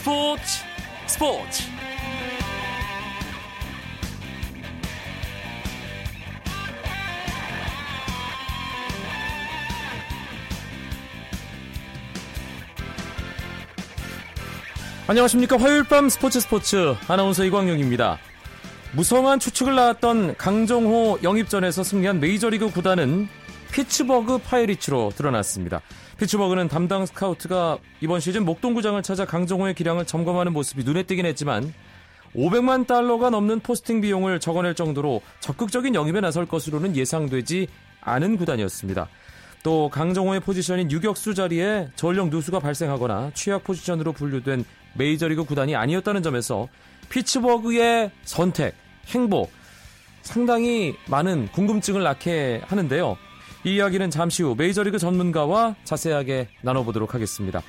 스포츠 스포츠 안녕하십니까 화요일 밤 스포츠 스포츠 아나운서 이광용입니다. 무성한 추측을 낳았던 강정호 영입전에서 승리한 메이저리그 구단은 피츠버그 파이리츠로 드러났습니다. 피츠버그는 담당 스카우트가 이번 시즌 목동구장을 찾아 강정호의 기량을 점검하는 모습이 눈에 띄긴 했지만 500만 달러가 넘는 포스팅 비용을 적어낼 정도로 적극적인 영입에 나설 것으로는 예상되지 않은 구단이었습니다. 또 강정호의 포지션인 유격수 자리에 전력 누수가 발생하거나 취약 포지션으로 분류된 메이저리그 구단이 아니었다는 점에서 피츠버그의 선택, 행보 상당히 많은 궁금증을 낳게 하는데요. 이 이야기는 잠시 후 메이저리그 전문가와 자세하게 나눠보도록 하겠습니다.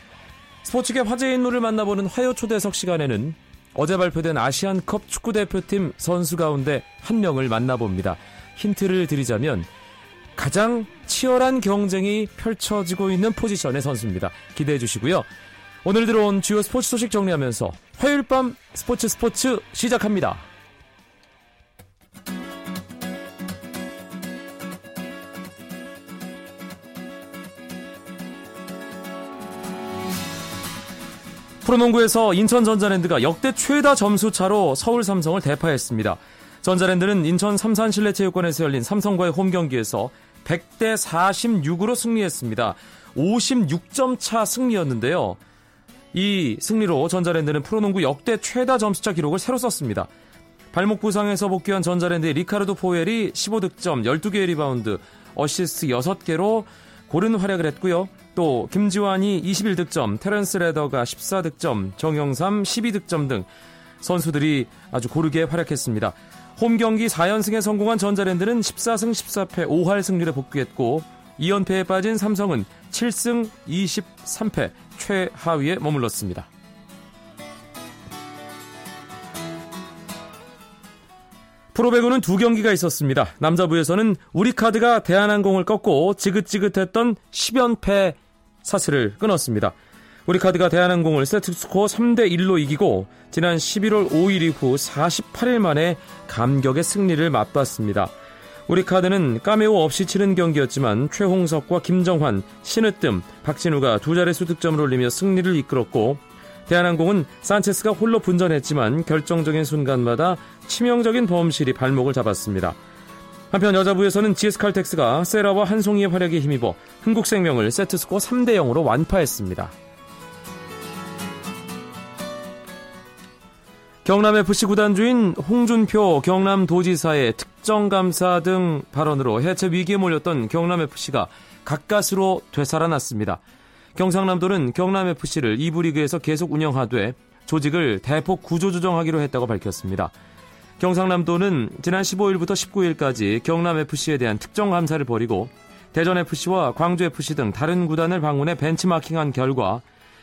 스포츠계 화제 인물을 만나보는 화요 초대석 시간에는 어제 발표된 아시안컵 축구대표팀 선수 가운데 한 명을 만나봅니다. 힌트를 드리자면 가장 치열한 경쟁이 펼쳐지고 있는 포지션의 선수입니다. 기대해 주시고요. 오늘 들어온 주요 스포츠 소식 정리하면서 화요일 밤 스포츠 스포츠 시작합니다. 프로농구에서 인천 전자랜드가 역대 최다 점수 차로 서울 삼성을 대파했습니다. 전자랜드는 인천 삼산 실내체육관에서 열린 삼성과의 홈 경기에서 100대 46으로 승리했습니다. 56점 차 승리였는데요. 이 승리로 전자랜드는 프로농구 역대 최다 점수차 기록을 새로 썼습니다. 발목 부상에서 복귀한 전자랜드의 리카르도 포웰이 15득점, 12개의 리바운드, 어시스트 6개로 고른 활약을 했고요. 또 김지환이 21득점, 테런스 레더가 14득점, 정영삼 12득점 등 선수들이 아주 고르게 활약했습니다. 홈 경기 4연승에 성공한 전자랜드는 14승 14패 5할 승률에 복귀했고 2연패에 빠진 삼성은 7승 23패 최하위에 머물렀습니다. 프로배구는 두 경기가 있었습니다. 남자부에서는 우리카드가 대한항공을 꺾고 지긋지긋했던 10연패 사슬을 끊었습니다. 우리카드가 대한항공을 세트스코어 3대1로 이기고 지난 11월 5일 이후 48일 만에 감격의 승리를 맛봤습니다. 우리카드는 까메오 없이 치른 경기였지만 최홍석과 김정환, 신으뜸, 박진우가 두 자릿수 득점을 올리며 승리를 이끌었고 대한항공은 산체스가 홀로 분전했지만 결정적인 순간마다 치명적인 범실이 발목을 잡았습니다. 한편 여자부에서는 GS칼텍스가 세라와 한송이의 활약에 힘입어 흥국생명을 세트스코어 3대 0으로 완파했습니다. 경남FC 구단주인 홍준표 경남도지사의 특정 감사 등 발언으로 해체 위기에 몰렸던 경남FC가 가까스로 되살아났습니다. 경상남도는 경남FC를 2부 리그에서 계속 운영하되 조직을 대폭 구조조정하기로 했다고 밝혔습니다. 경상남도는 지난 15일부터 19일까지 경남FC에 대한 특정 감사를 벌이고 대전FC와 광주FC 등 다른 구단을 방문해 벤치마킹한 결과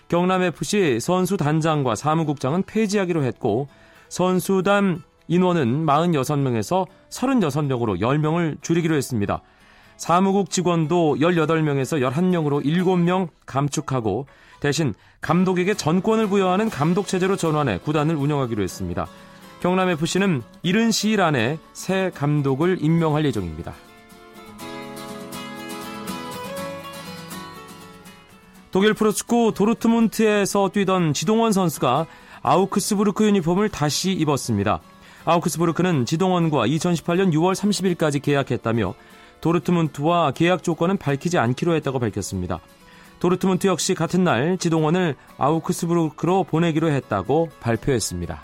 경남FC 선수 단장과 사무국장은 폐지하기로 했고 선수단 인원은 46명에서 36명으로 10명을 줄이기로 했습니다. 사무국 직원도 18명에서 11명으로 7명 감축하고 대신 감독에게 전권을 부여하는 감독체제로 전환해 구단을 운영하기로 했습니다. 경남FC는 이른 시일 안에 새 감독을 임명할 예정입니다. 독일 프로축구 도르트문트에서 뛰던 지동원 선수가 아우크스부르크 유니폼을 다시 입었습니다. 아우크스부르크는 지동원과 2018년 6월 30일까지 계약했다며 도르트문트와 계약 조건은 밝히지 않기로 했다고 밝혔습니다. 도르트문트 역시 같은 날 지동원을 아우크스부르크로 보내기로 했다고 발표했습니다.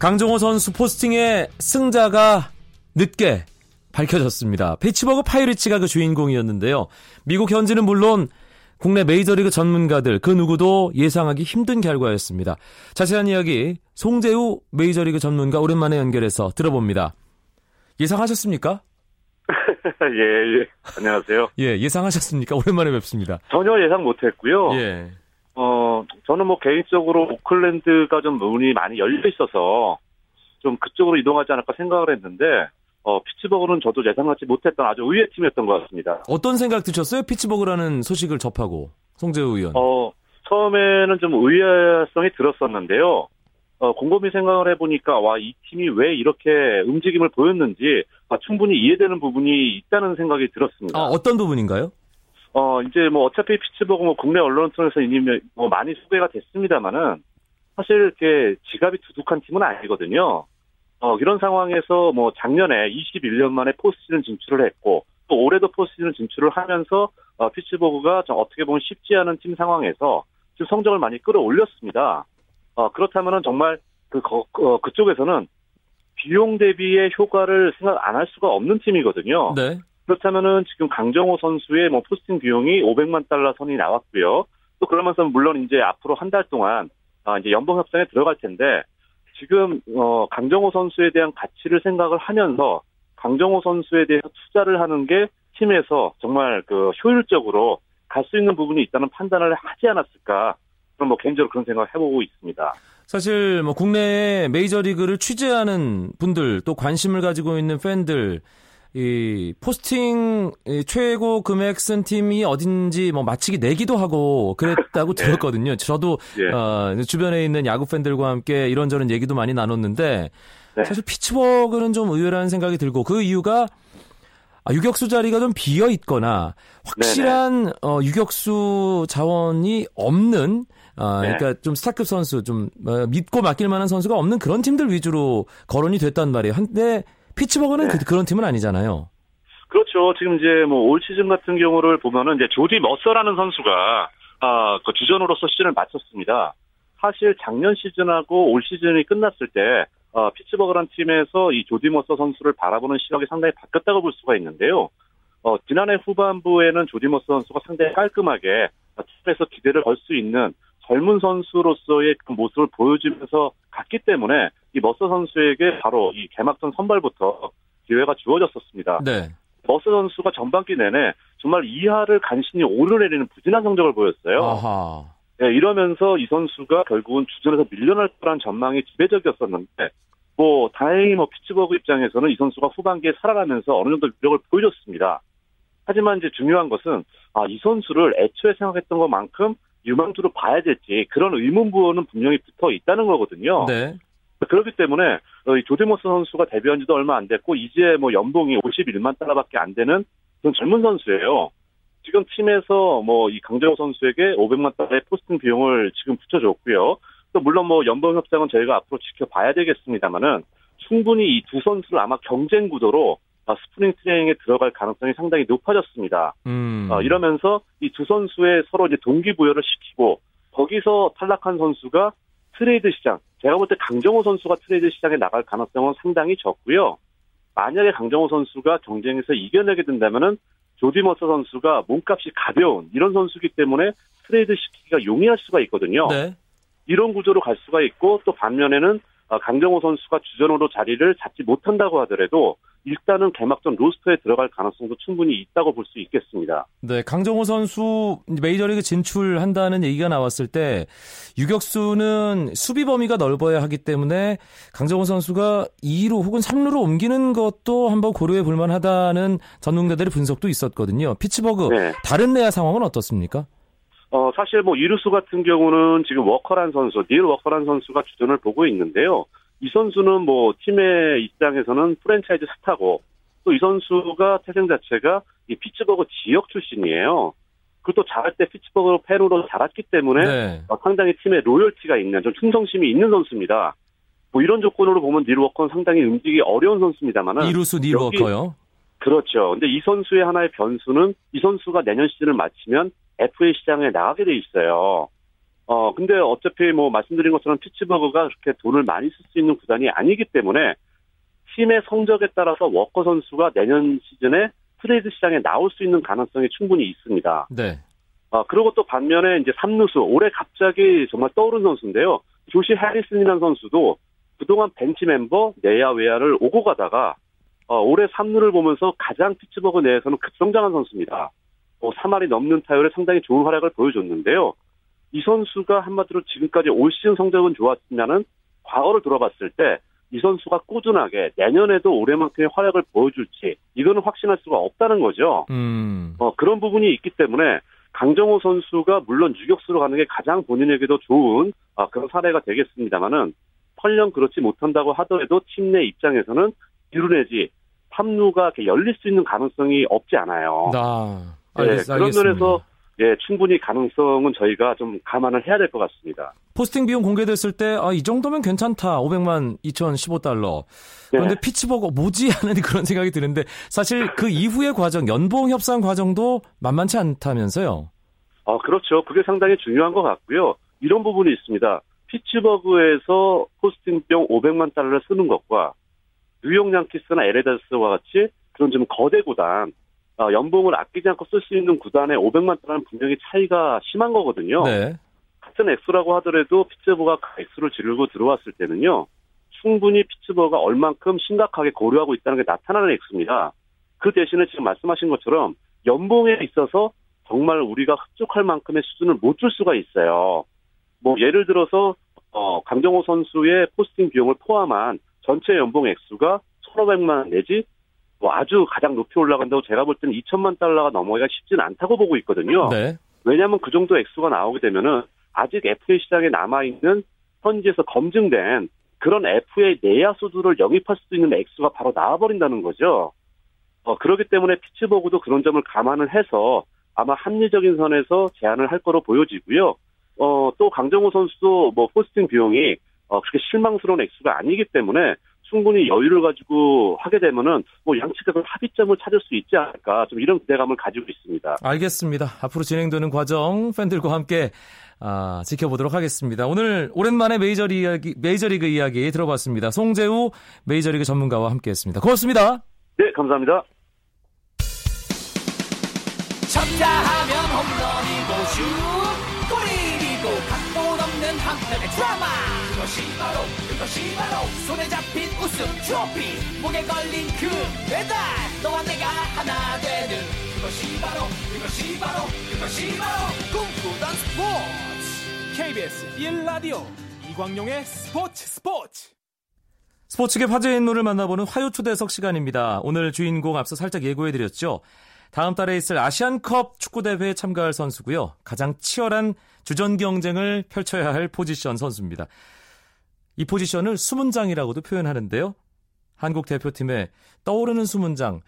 강정호 선수 포스팅의 승자가 늦게 밝혀졌습니다. 피츠버그 파이리치가 그 주인공이었는데요. 미국 현지는 물론 국내 메이저리그 전문가들 그 누구도 예상하기 힘든 결과였습니다. 자세한 이야기 송재우 메이저리그 전문가 오랜만에 연결해서 들어봅니다. 예상하셨습니까? 예, 예. 안녕하세요. 예, 예상하셨습니까? 오랜만에 뵙습니다. 전혀 예상 못했고요. 예. 어, 저는 뭐 개인적으로 오클랜드가 좀 문이 많이 열려 있어서 좀 그쪽으로 이동하지 않을까 생각을 했는데, 어, 피츠버그는 저도 예상하지 못했던 아주 의외의 팀이었던 것 같습니다. 어떤 생각 드셨어요? 피츠버그라는 소식을 접하고 송재우 의원. 어, 처음에는 좀 의외성이 들었었는데요. 어, 곰곰이 생각을 해보니까, 와, 이 팀이 왜 이렇게 움직임을 보였는지, 아, 충분히 이해되는 부분이 있다는 생각이 들었습니다. 아, 어떤 부분인가요? 어, 이제 뭐 어차피 피츠버그 뭐 국내 언론을 통해서 이미 뭐 많이 소개가 됐습니다만은, 사실 이렇게 지갑이 두둑한 팀은 아니거든요. 어, 이런 상황에서 뭐 작년에 21년 만에 포스트시즌 진출을 했고, 또 올해도 포스트시즌 진출을 하면서, 어, 피츠버그가 좀 어떻게 보면 쉽지 않은 팀 상황에서 지금 성적을 많이 끌어올렸습니다. 어, 그렇다면은 정말 그, 거, 어, 그쪽에서는 비용 대비의 효과를 생각 안 할 수가 없는 팀이거든요. 네. 그렇다면은 지금 강정호 선수의 뭐 포스팅 비용이 500만 달러 선이 나왔고요. 또 그러면서 물론 이제 앞으로 한 달 동안 아, 이제 연봉 협상에 들어갈 텐데 지금 어, 강정호 선수에 대한 가치를 생각을 하면서 강정호 선수에 대해서 투자를 하는 게 팀에서 정말 그 효율적으로 갈 수 있는 부분이 있다는 판단을 하지 않았을까. 그럼 뭐 개인적으로 그런 생각을 해보고 있습니다. 사실 뭐 국내에 메이저리그를 취재하는 분들 또 관심을 가지고 있는 팬들 이 포스팅 이 최고 금액 쓴 팀이 어딘지 뭐 마치기 내기도 하고 그랬다고 네. 들었거든요. 저도 예. 어, 주변에 있는 야구 팬들과 함께 이런저런 얘기도 많이 나눴는데 네. 사실 피츠버그는 좀 의외라는 생각이 들고 그 이유가 아, 유격수 자리가 좀 비어 있거나 확실한 어, 유격수 자원이 없는 아, 네. 그러니까 좀 스타급 선수 좀 어, 믿고 맡길 만한 선수가 없는 그런 팀들 위주로 거론이 됐단 말이에요. 한데 피츠버그는 네. 그, 런 팀은 아니잖아요. 그렇죠. 지금 이제 뭐 올 시즌 같은 경우를 보면은 이제 조디 머서라는 선수가 아, 그 주전으로서 시즌을 마쳤습니다. 사실 작년 시즌하고 올 시즌이 끝났을 때 어, 피츠버그란 팀에서 이 조디 머서 선수를 바라보는 시각이 상당히 바뀌었다고 볼 수가 있는데요. 어, 지난해 후반부에는 조디 머서 선수가 상당히 깔끔하게 어, 팀에서 기대를 걸 수 있는 젊은 선수로서의 그 모습을 보여주면서 갔기 때문에 이 머서 선수에게 바로 이 개막전 선발부터 기회가 주어졌었습니다. 네. 머스 선수가 전반기 내내 정말 이하를 간신히 오르내리는 부진한 성적을 보였어요. 아하. 예, 이러면서 이 선수가 결국은 주전에서 밀려날 거란 전망이 지배적이었었는데, 뭐, 다행히 뭐, 피츠버그 입장에서는 이 선수가 후반기에 살아가면서 어느 정도 위력을 보여줬습니다. 하지만 이제 중요한 것은, 아, 이 선수를 애초에 생각했던 것만큼 유망주로 봐야 될지, 그런 의문부호는 분명히 붙어 있다는 거거든요. 네. 그렇기 때문에 어, 이 조디 머서 선수가 데뷔한 지도 얼마 안 됐고 이제 뭐 연봉이 51만 달러밖에 안 되는 그런 젊은 선수예요. 지금 팀에서 뭐 이 강정호 선수에게 500만 달러의 포스팅 비용을 지금 붙여줬고요. 또 물론 뭐 연봉 협상은 저희가 앞으로 지켜봐야 되겠습니다만은 충분히 이 두 선수를 아마 경쟁 구도로 아, spring training에 들어갈 가능성이 상당히 높아졌습니다. 음. 어, 이러면서 이 두 선수의 서로 이제 동기부여를 시키고 거기서 탈락한 선수가 트레이드 시장, 제가 볼 때 강정호 선수가 트레이드 시장에 나갈 가능성은 상당히 적고요. 만약에 강정호 선수가 경쟁에서 이겨내게 된다면은 조디 머서 선수가 몸값이 가벼운 이런 선수기 때문에 트레이드 시키기가 용이할 수가 있거든요. 네. 이런 구조로 갈 수가 있고 또 반면에는 어, 강정호 선수가 주전으로 자리를 잡지 못한다고 하더라도 일단은 개막전 로스터에 들어갈 가능성도 충분히 있다고 볼 수 있겠습니다. 네, 강정호 선수 메이저리그 진출한다는 얘기가 나왔을 때 유격수는 수비 범위가 넓어야 하기 때문에 강정호 선수가 2루 혹은 3루로 옮기는 것도 한번 고려해 볼 만하다는 전문가들의 분석도 있었거든요. 피츠버그 네. 다른 내야 상황은 어떻습니까? 어, 사실 뭐 이루수 같은 경우는 지금 워커란 선수, 닐 워커란 선수가 주전을 보고 있는데요. 이 선수는 뭐 팀의 입장에서는 프랜차이즈 스타고 또 이 선수가 태생 자체가 이 피츠버그 지역 출신이에요. 그리고 또 자랄 때 피츠버그 팬으로 자랐기 때문에 네. 어, 상당히 팀에 로열티가 있는 좀 충성심이 있는 선수입니다. 뭐 이런 조건으로 보면 닐 워커는 상당히 움직이기 어려운 선수입니다만은 이루수 닐 워커요. 그렇죠. 근데 이 선수의 하나의 변수는 이 선수가 내년 시즌을 마치면 FA 시장에 나가게 돼 있어요. 어, 근데 어차피 뭐 말씀드린 것처럼 피츠버그가 그렇게 돈을 많이 쓸 수 있는 구단이 아니기 때문에 팀의 성적에 따라서 워커 선수가 내년 시즌에 트레이드 시장에 나올 수 있는 가능성이 충분히 있습니다. 네. 아, 그리고 또 반면에 이제 삼루수, 올해 갑자기 정말 떠오른 선수인데요. 조시 해리슨이라는 선수도 그동안 벤치 멤버, 내야 외야를 오고 가다가, 어, 올해 3루를 보면서 가장 피츠버그 내에서는 급성장한 선수입니다. 어, 3할이 넘는 타율에 상당히 좋은 활약을 보여줬는데요. 이 선수가 한마디로 지금까지 올 시즌 성적은 좋았지만은 과거를 돌아봤을 때 이 선수가 꾸준하게 내년에도 올해만큼의 활약을 보여줄지 이거는 확신할 수가 없다는 거죠. 음. 어, 그런 부분이 있기 때문에 강정호 선수가 물론 유격수로 가는 게 가장 본인에게도 좋은 아, 그런 사례가 되겠습니다만은 펄령 그렇지 못한다고 하더라도 팀 내 입장에서는 2루 내지 3루가 열릴 수 있는 가능성이 없지 않아요. 아, 네, 알겠, 그런 알겠습니다. 면에서 예, 충분히 가능성은 저희가 좀 감안을 해야 될 것 같습니다. 포스팅 비용 공개됐을 때, 아, 이 정도면 괜찮다. 500만 2015달러. 그런데 네. 피츠버그 뭐지? 하는 그런 생각이 드는데, 사실 그 이후의 과정, 연봉 협상 과정도 만만치 않다면서요? 어, 그렇죠. 그게 상당히 중요한 것 같고요. 이런 부분이 있습니다. 피츠버그에서 포스팅 비용 500만 달러를 쓰는 것과 뉴욕 양키스나 LA 다저스와 같이 그런 좀 거대 구단, 어, 연봉을 아끼지 않고 쓸 수 있는 구단의 500만 달러는 분명히 차이가 심한 거거든요. 네. 같은 액수라고 하더라도 피츠버그가 그 액수를 지르고 들어왔을 때는요, 충분히 피츠버그가 얼만큼 심각하게 고려하고 있다는 게 나타나는 액수입니다. 그 대신에 지금 말씀하신 것처럼 연봉에 있어서 정말 우리가 흡족할 만큼의 수준을 못 줄 수가 있어요. 뭐 예를 들어서 어, 강정호 선수의 포스팅 비용을 포함한 전체 연봉 액수가 1,500만 내지 뭐 아주 가장 높이 올라간다고 제가 볼 때는 2천만 달러가 넘어가기가 쉽지는 않다고 보고 있거든요. 네. 왜냐하면 그 정도 액수가 나오게 되면은 아직 FA 시장에 남아있는 현지에서 검증된 그런 FA 내야 수들을 영입할 수 있는 액수가 바로 나와버린다는 거죠. 어, 그렇기 때문에 피츠버그도 그런 점을 감안을 해서 아마 합리적인 선에서 제안을 할 거로 보여지고요. 어, 또 강정호 선수도 뭐 포스팅 비용이 어, 그렇게 실망스러운 액수가 아니기 때문에 충분히 여유를 가지고 하게 되면은 뭐 양측에서 합의점을 찾을 수 있지 않을까 좀 이런 기대감을 가지고 있습니다. 알겠습니다. 앞으로 진행되는 과정 팬들과 함께 아, 지켜보도록 하겠습니다. 오늘 오랜만에 메이저리 이야기, 메이저리그 이야기 들어봤습니다. 송재우 메이저리그 전문가와 함께했습니다. 고맙습니다. 네, 감사합니다. 쳤다 하면 홈런이고 슛 골이고 각본 없는 한편의 드라마 그것이 바로 그것이 바로 손에 잡힌 우승 트로피 목에 걸린 그 배달 너와 내가 하나 되는 그것이 바로 그것이 바로 그것이 바로 꿈꾸던 스포츠 KBS 1라디오 이광용의 스포츠 스포츠 스포츠계 화제 인물을 만나보는 화요 초대석 시간입니다. 오늘 주인공 앞서 살짝 예고해드렸죠. 다음 달에 있을 아시안컵 축구대회에 참가할 선수고요. 가장 치열한 주전 경쟁을 펼쳐야 할 포지션 선수입니다. 이 포지션을 수문장이라고도 표현하는데요. 한국 대표팀에 떠오르는 수문장.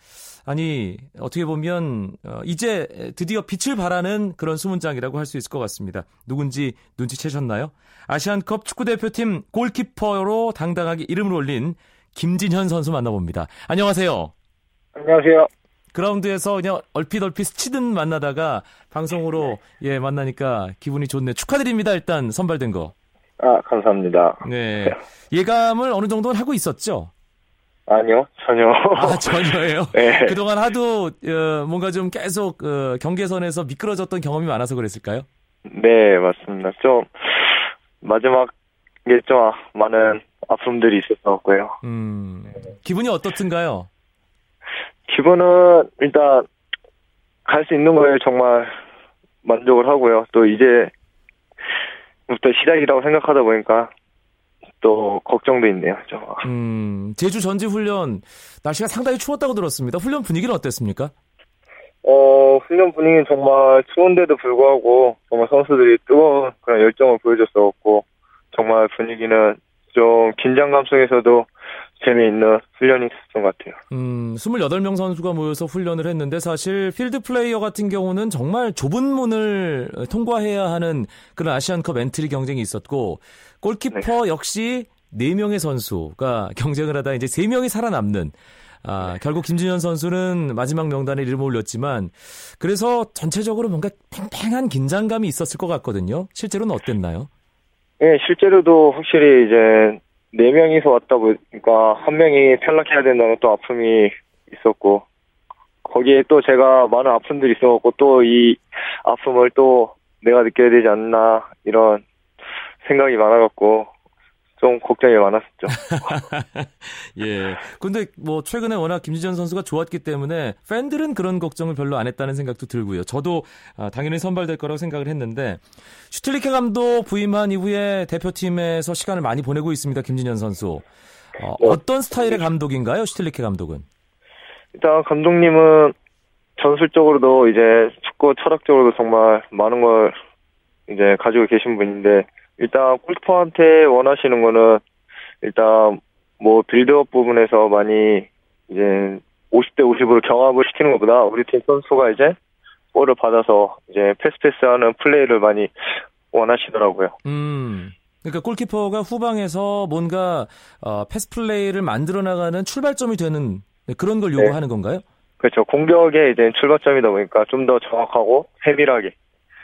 아니, 어떻게 보면, 어, 이제 드디어 빛을 발하는 그런 수문장이라고 할 수 있을 것 같습니다. 누군지 눈치채셨나요? 아시안컵 축구대표팀 골키퍼로 당당하게 이름을 올린 김진현 선수 만나봅니다. 안녕하세요. 안녕하세요. 그라운드에서 그냥 얼핏 얼핏 스치듯 만나다가 방송으로 예 만나니까 기분이 좋네. 축하드립니다. 일단 선발된 거. 아, 감사합니다. 네. 예감을 어느 정도는 하고 있었죠. 아니요, 전혀. 아 전혀예요. 네. 그동안 하도 어, 뭔가 좀 계속 어, 경계선에서 미끄러졌던 경험이 많아서 그랬을까요? 네, 맞습니다. 좀, 마지막에 좀 많은 아픔들이 있었고요. 음. 기분이 어떻든가요? 기분은 일단, 갈 수 있는 거에 정말 만족을 하고요. 또 이제, 부터 시작이라고 생각하다 보니까, 또, 걱정도 있네요, 좀. 음. 제주 전지 훈련 날씨가 상당히 추웠다고 들었습니다. 훈련 분위기는 어땠습니까? 어, 훈련 분위기는 정말 추운데도 불구하고, 정말 선수들이 뜨거운 그런 열정을 보여줬었고, 정말 분위기는 좀 긴장감 속에서도 재미있는 훈련이 있었던 것 같아요. 음, 28명 선수가 모여서 훈련을 했는데 사실 필드 플레이어 같은 경우는 정말 좁은 문을 통과해야 하는 그런 아시안컵 엔트리 경쟁이 있었고 골키퍼 역시 4명의 선수가 경쟁을 하다 이제 3명이 살아남는 아, 결국 김진현 선수는 마지막 명단에 이름을 올렸지만 그래서 전체적으로 뭔가 팽팽한 긴장감이 있었을 것 같거든요. 실제로는 어땠나요? 예, 실제로도 확실히 이제 네 명이서 왔다 보니까 한 명이 탈락해야 된다는 또 아픔이 있었고 거기에 또 제가 많은 아픔들이 있어갖고 또 이 아픔을 또 내가 느껴야 되지 않나 이런 생각이 많아갖고 좀 걱정이 많았었죠. 예. 근데 뭐 최근에 워낙 김지전 선수가 좋았기 때문에 팬들은 그런 걱정을 별로 안 했다는 생각도 들고요. 저도 아, 당연히 선발될 거라고 생각을 했는데 슈틸리케 감독 부임한 이후에 대표팀에서 시간을 많이 보내고 있습니다. 김진현 선수. 어, 네. 어떤 스타일의 감독인가요? 슈틸리케 감독은? 일단 감독님은 전술적으로도 이제 축구 철학적으로도 정말 많은 걸 이제 가지고 계신 분인데 일단 골키퍼한테 원하시는 거는 일단 뭐 빌드업 부분에서 많이 이제 50대 50으로 경합을 시키는 것보다 우리 팀 선수가 이제 볼을 받아서 이제 패스 패스하는 플레이를 많이 원하시더라고요. 음. 그러니까 골키퍼가 후방에서 뭔가 어, 패스 플레이를 만들어 나가는 출발점이 되는 그런 걸 요구하는 건가요? 그렇죠. 공격의 이제 출발점이다 보니까 좀 더 정확하고 세밀하게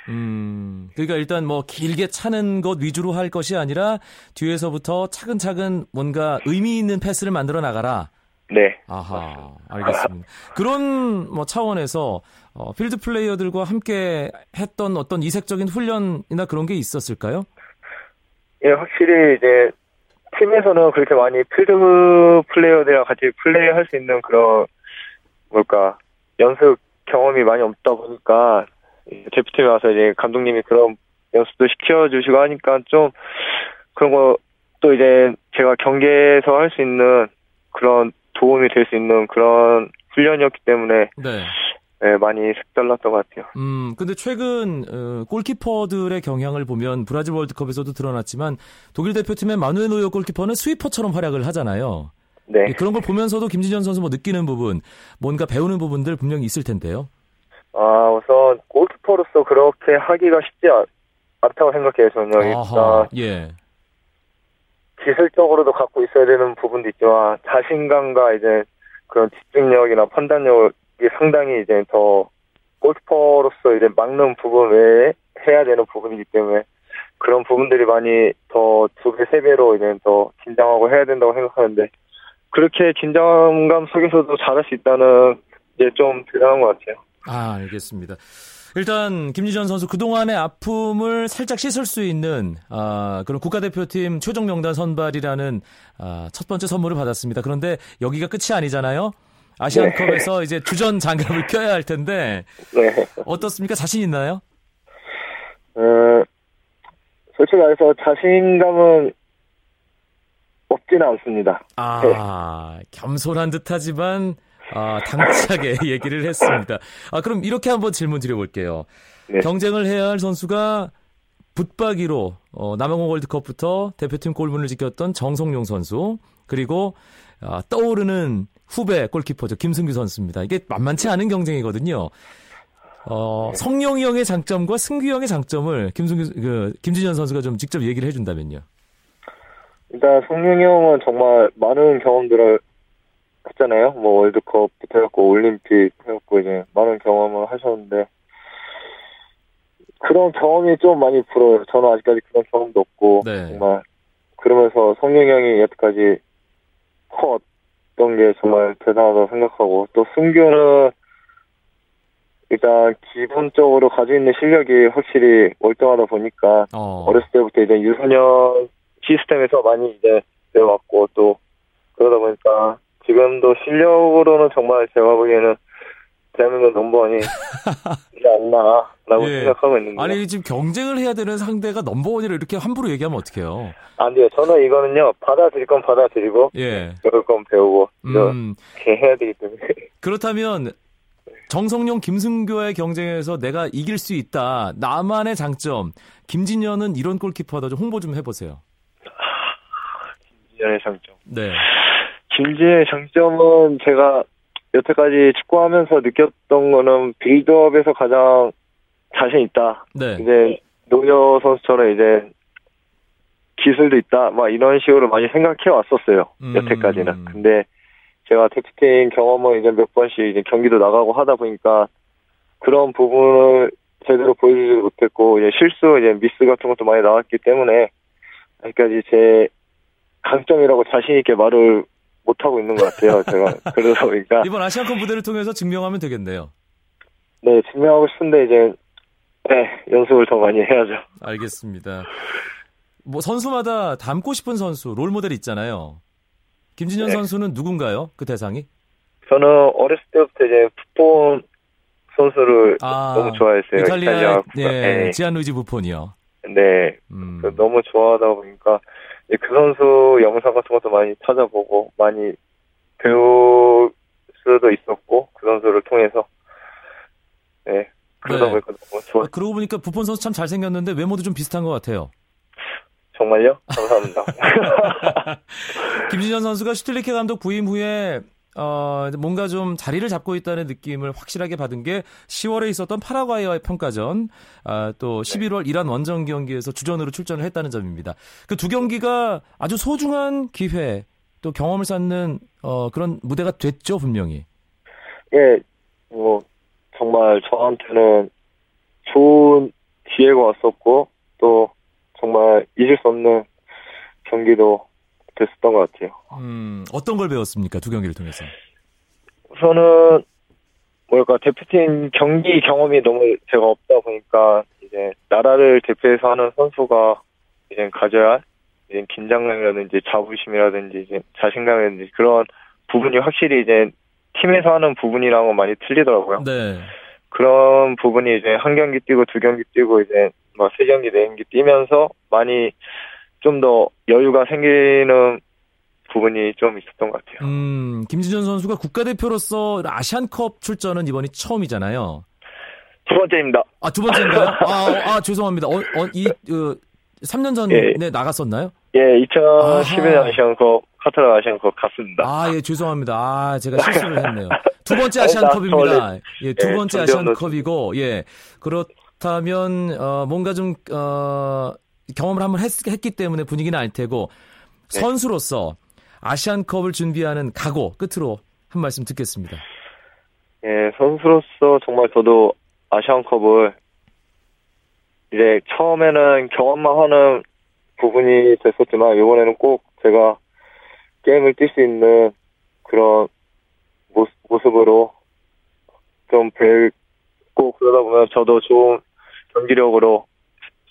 음, 그러니까 일단 뭐 길게 차는 것 위주로 할 것이 아니라 뒤에서부터 차근차근 뭔가 의미 있는 패스를 만들어 나가라. 네. 아하, 알겠습니다. 그런 뭐 차원에서 어, 필드 플레이어들과 함께 했던 어떤 이색적인 훈련이나 그런 게 있었을까요? 예, 확실히 이제 팀에서는 그렇게 많이 필드 플레이어들이랑 같이 플레이할 수 있는 그런 뭘까 연습 경험이 많이 없다 보니까 대표팀에 와서 이제 감독님이 그런 연습도 시켜주시고 하니까 좀 그런 거 또 이제 제가 경기에서 할 수 있는 그런 도움이 될 수 있는 그런 훈련이었기 때문에 네. 예, 많이 색달랐던 것 같아요. 음, 근데 최근 어, 골키퍼들의 경향을 보면 브라질 월드컵에서도 드러났지만 독일 대표팀의 마누엘 노이어 골키퍼는 스위퍼처럼 활약을 하잖아요. 네. 예, 그런 걸 보면서도 김진현 선수 뭐 느끼는 부분, 뭔가 배우는 부분들 분명히 있을 텐데요. 아, 우선 골키퍼로서 그렇게 하기가 쉽지 않, 않다고 생각해요, 저는. 일단 예. 기술적으로도 갖고 있어야 되는 부분도 있지만 자신감과 이제 그런 집중력이나 판단력이 상당히 이제 더 골키퍼로서 이제 막는 부분 외에 해야 되는 부분이기 때문에 그런 부분들이 많이 더 두 배, 세 배로 이제 더 긴장하고 해야 된다고 생각하는데 그렇게 긴장감 속에서도 잘할 수 있다는 게좀 대단한 것 같아요. 아, 알겠습니다. 일단 김지전 선수 그동안의 아픔을 살짝 씻을 수 있는 아, 그런 국가대표팀 최종 명단 선발이라는 아, 첫 번째 선물을 받았습니다. 그런데 여기가 끝이 아니잖아요. 아시안컵에서 이제 주전 장갑을 껴야 할 텐데 네. 어떻습니까? 자신 있나요? 어, 솔직히 말해서 자신감은 없지는 않습니다. 아, 겸손한 듯하지만 아, 당차게 얘기를 했습니다. 아, 그럼 이렇게 한번 질문 드려볼게요. 네. 경쟁을 해야 할 선수가 붙박이로 어, 남아공 월드컵부터 대표팀 골문을 지켰던 정성용 선수 그리고 아, 떠오르는 후배 골키퍼죠 김승규 선수입니다. 이게 만만치 않은 경쟁이거든요. 어, 성용이 형의 장점과 승규 형의 장점을 김승규 그 김진현 선수가 좀 직접 얘기를 해준다면요. 일단 성룡이 형은 정말 많은 경험들을 했잖아요. 뭐 월드컵부터 해갖고 올림픽 해갖고 이제 많은 경험을 하셨는데 그런 경험이 좀 많이 부러워요. 저는 아직까지 그런 경험도 없고 네. 정말 그러면서 성룡이 형이 여태까지 커왔던 게 정말 대단하다고 생각하고 또 승규는 일단 기본적으로 가지고 있는 실력이 확실히 월등하다 보니까 어, 어렸을 때부터 이제 유소년 시스템에서 많이 이제 배워왔고 또 그러다 보니까 지금도 실력으로는 정말 제가 보기에는 대한민국 넘버원이 되지 않나라고 예. 생각하고 있는데 아니 지금 경쟁을 해야 되는 상대가 넘버원이라 이렇게 함부로 얘기하면 어떡해요? 안 돼요. 저는 이거는요 받아들일 건 받아들이고 예. 배울 건 배우고 음, 이렇게 해야 되기 때문에 그렇다면 정성용 김승교의 경쟁에서 내가 이길 수 있다. 나만의 장점. 김진현은 이런 골키퍼다. 좀 홍보 좀 해보세요. 김지현의 장점. 네. 김지현의 장점은 제가 여태까지 축구하면서 느꼈던 거는 빌드업에서 가장 자신 있다. 네. 이제 노여 선수처럼 이제 기술도 있다. 막 이런 식으로 많이 생각해 왔었어요. 음. 여태까지는. 근데 제가 대표팀 경험을 이제 몇 번씩 이제 경기도 나가고 하다 보니까 그런 부분을 제대로 보여주지 못했고 이제 실수 이제 미스 같은 것도 많이 나왔기 때문에 아직까지 제 강점이라고 자신 있게 말을 못 하고 있는 것 같아요. 제가 그러다 보니까 이번 아시안컵 무대를 통해서 증명하면 되겠네요. 네 증명하고 싶은데 이제 네 연습을 더 많이 해야죠. 알겠습니다. 뭐 선수마다 닮고 싶은 선수, 롤 모델 있잖아요. 김진현 네. 선수는 누군가요? 그 대상이? 저는 어렸을 때부터 이제 풋볼 선수를 아, 너무 좋아했어요. 이탈리아 풋볼. 예, 네. 지안루이지 부폰이요. 네. 음. 그 너무 좋아하다 보니까 그 선수 영상 같은 것도 많이 찾아보고 많이 배울 수도 있었고 그 선수를 통해서 네 그러다 네. 보니까 너무 좋아 아, 그러고 보니까 부폰 선수 참 잘생겼는데 외모도 좀 비슷한 것 같아요. 정말요 감사합니다 김진현 선수가 슈틸리케 감독 부임 후에 어, 뭔가 좀 자리를 잡고 있다는 느낌을 확실하게 받은 게 10월에 있었던 파라과이와의 평가전, 아, 또 11월 이란 원정 경기에서 주전으로 출전을 했다는 점입니다. 그 두 경기가 아주 소중한 기회, 또 경험을 쌓는 어, 그런 무대가 됐죠, 분명히. 예 뭐 정말 저한테는 좋은 기회가 왔었고 또 정말 잊을 수 없는 경기도 됐었던 것 같아요. 음, 어떤 걸 배웠습니까, 두 경기를 통해서? 우선은 뭐랄까 대표팀 경기 경험이 너무 제가 없다 보니까 이제 나라를 대표해서 하는 선수가 이제 가져야 할 이제 긴장감이라든지 자부심이라든지 이제 자신감이라든지 그런 부분이 확실히 이제 팀에서 하는 부분이랑은 많이 틀리더라고요. 네. 그런 부분이 이제 한 경기 뛰고 두 경기 뛰고 이제 뭐세 경기 네 경기 뛰면서 많이 좀 더 여유가 생기는 부분이 좀 있었던 것 같아요. 음, 김진현 선수가 국가대표로서 아시안컵 출전은 이번이 처음이잖아요. 두 번째입니다. 아, 두 번째인가요? 아, 아, 죄송합니다. 어, 어, 이, 그, 3년 전에 예. 나갔었나요? 예, 2011년 아하. 아시안컵 카타르 아시안컵 갔습니다. 아, 예, 죄송합니다. 아, 제가 실수를 했네요. 두 번째 아시안컵입니다. 예, 두 예, 번째 아시안컵이고, 예. 그렇다면, 어, 뭔가 좀, 어, 경험을 한번 했, 했기 때문에 분위기는 알 테고, 네. 선수로서 아시안컵을 준비하는 각오 끝으로 한 말씀 듣겠습니다. 예, 선수로서 정말 저도 아시안컵을 이제 처음에는 경험만 하는 부분이 됐었지만 이번에는 꼭 제가 게임을 뛸 수 있는 그런 모습, 모습으로 좀 뵙고 그러다 보면 저도 좋은 경기력으로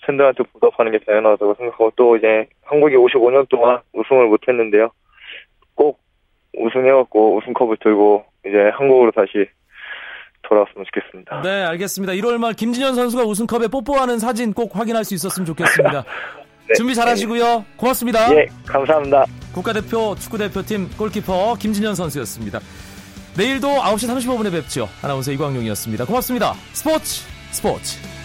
팬들한테 보답하는 게 당연하다고 생각하고 또 이제 한국이 55년 동안 우승을 못했는데요. 꼭 우승해갖고 우승컵을 들고 이제 한국으로 다시 돌아왔으면 좋겠습니다. 네, 알겠습니다. 1월 말 김진현 선수가 우승컵에 뽀뽀하는 사진 꼭 확인할 수 있었으면 좋겠습니다. 네. 준비 잘 하시고요. 고맙습니다. 예, 감사합니다. 국가대표 축구대표팀 골키퍼 김진현 선수였습니다. 내일도 9시 35분에 뵙죠. 아나운서 이광용이었습니다. 고맙습니다. 스포츠 스포츠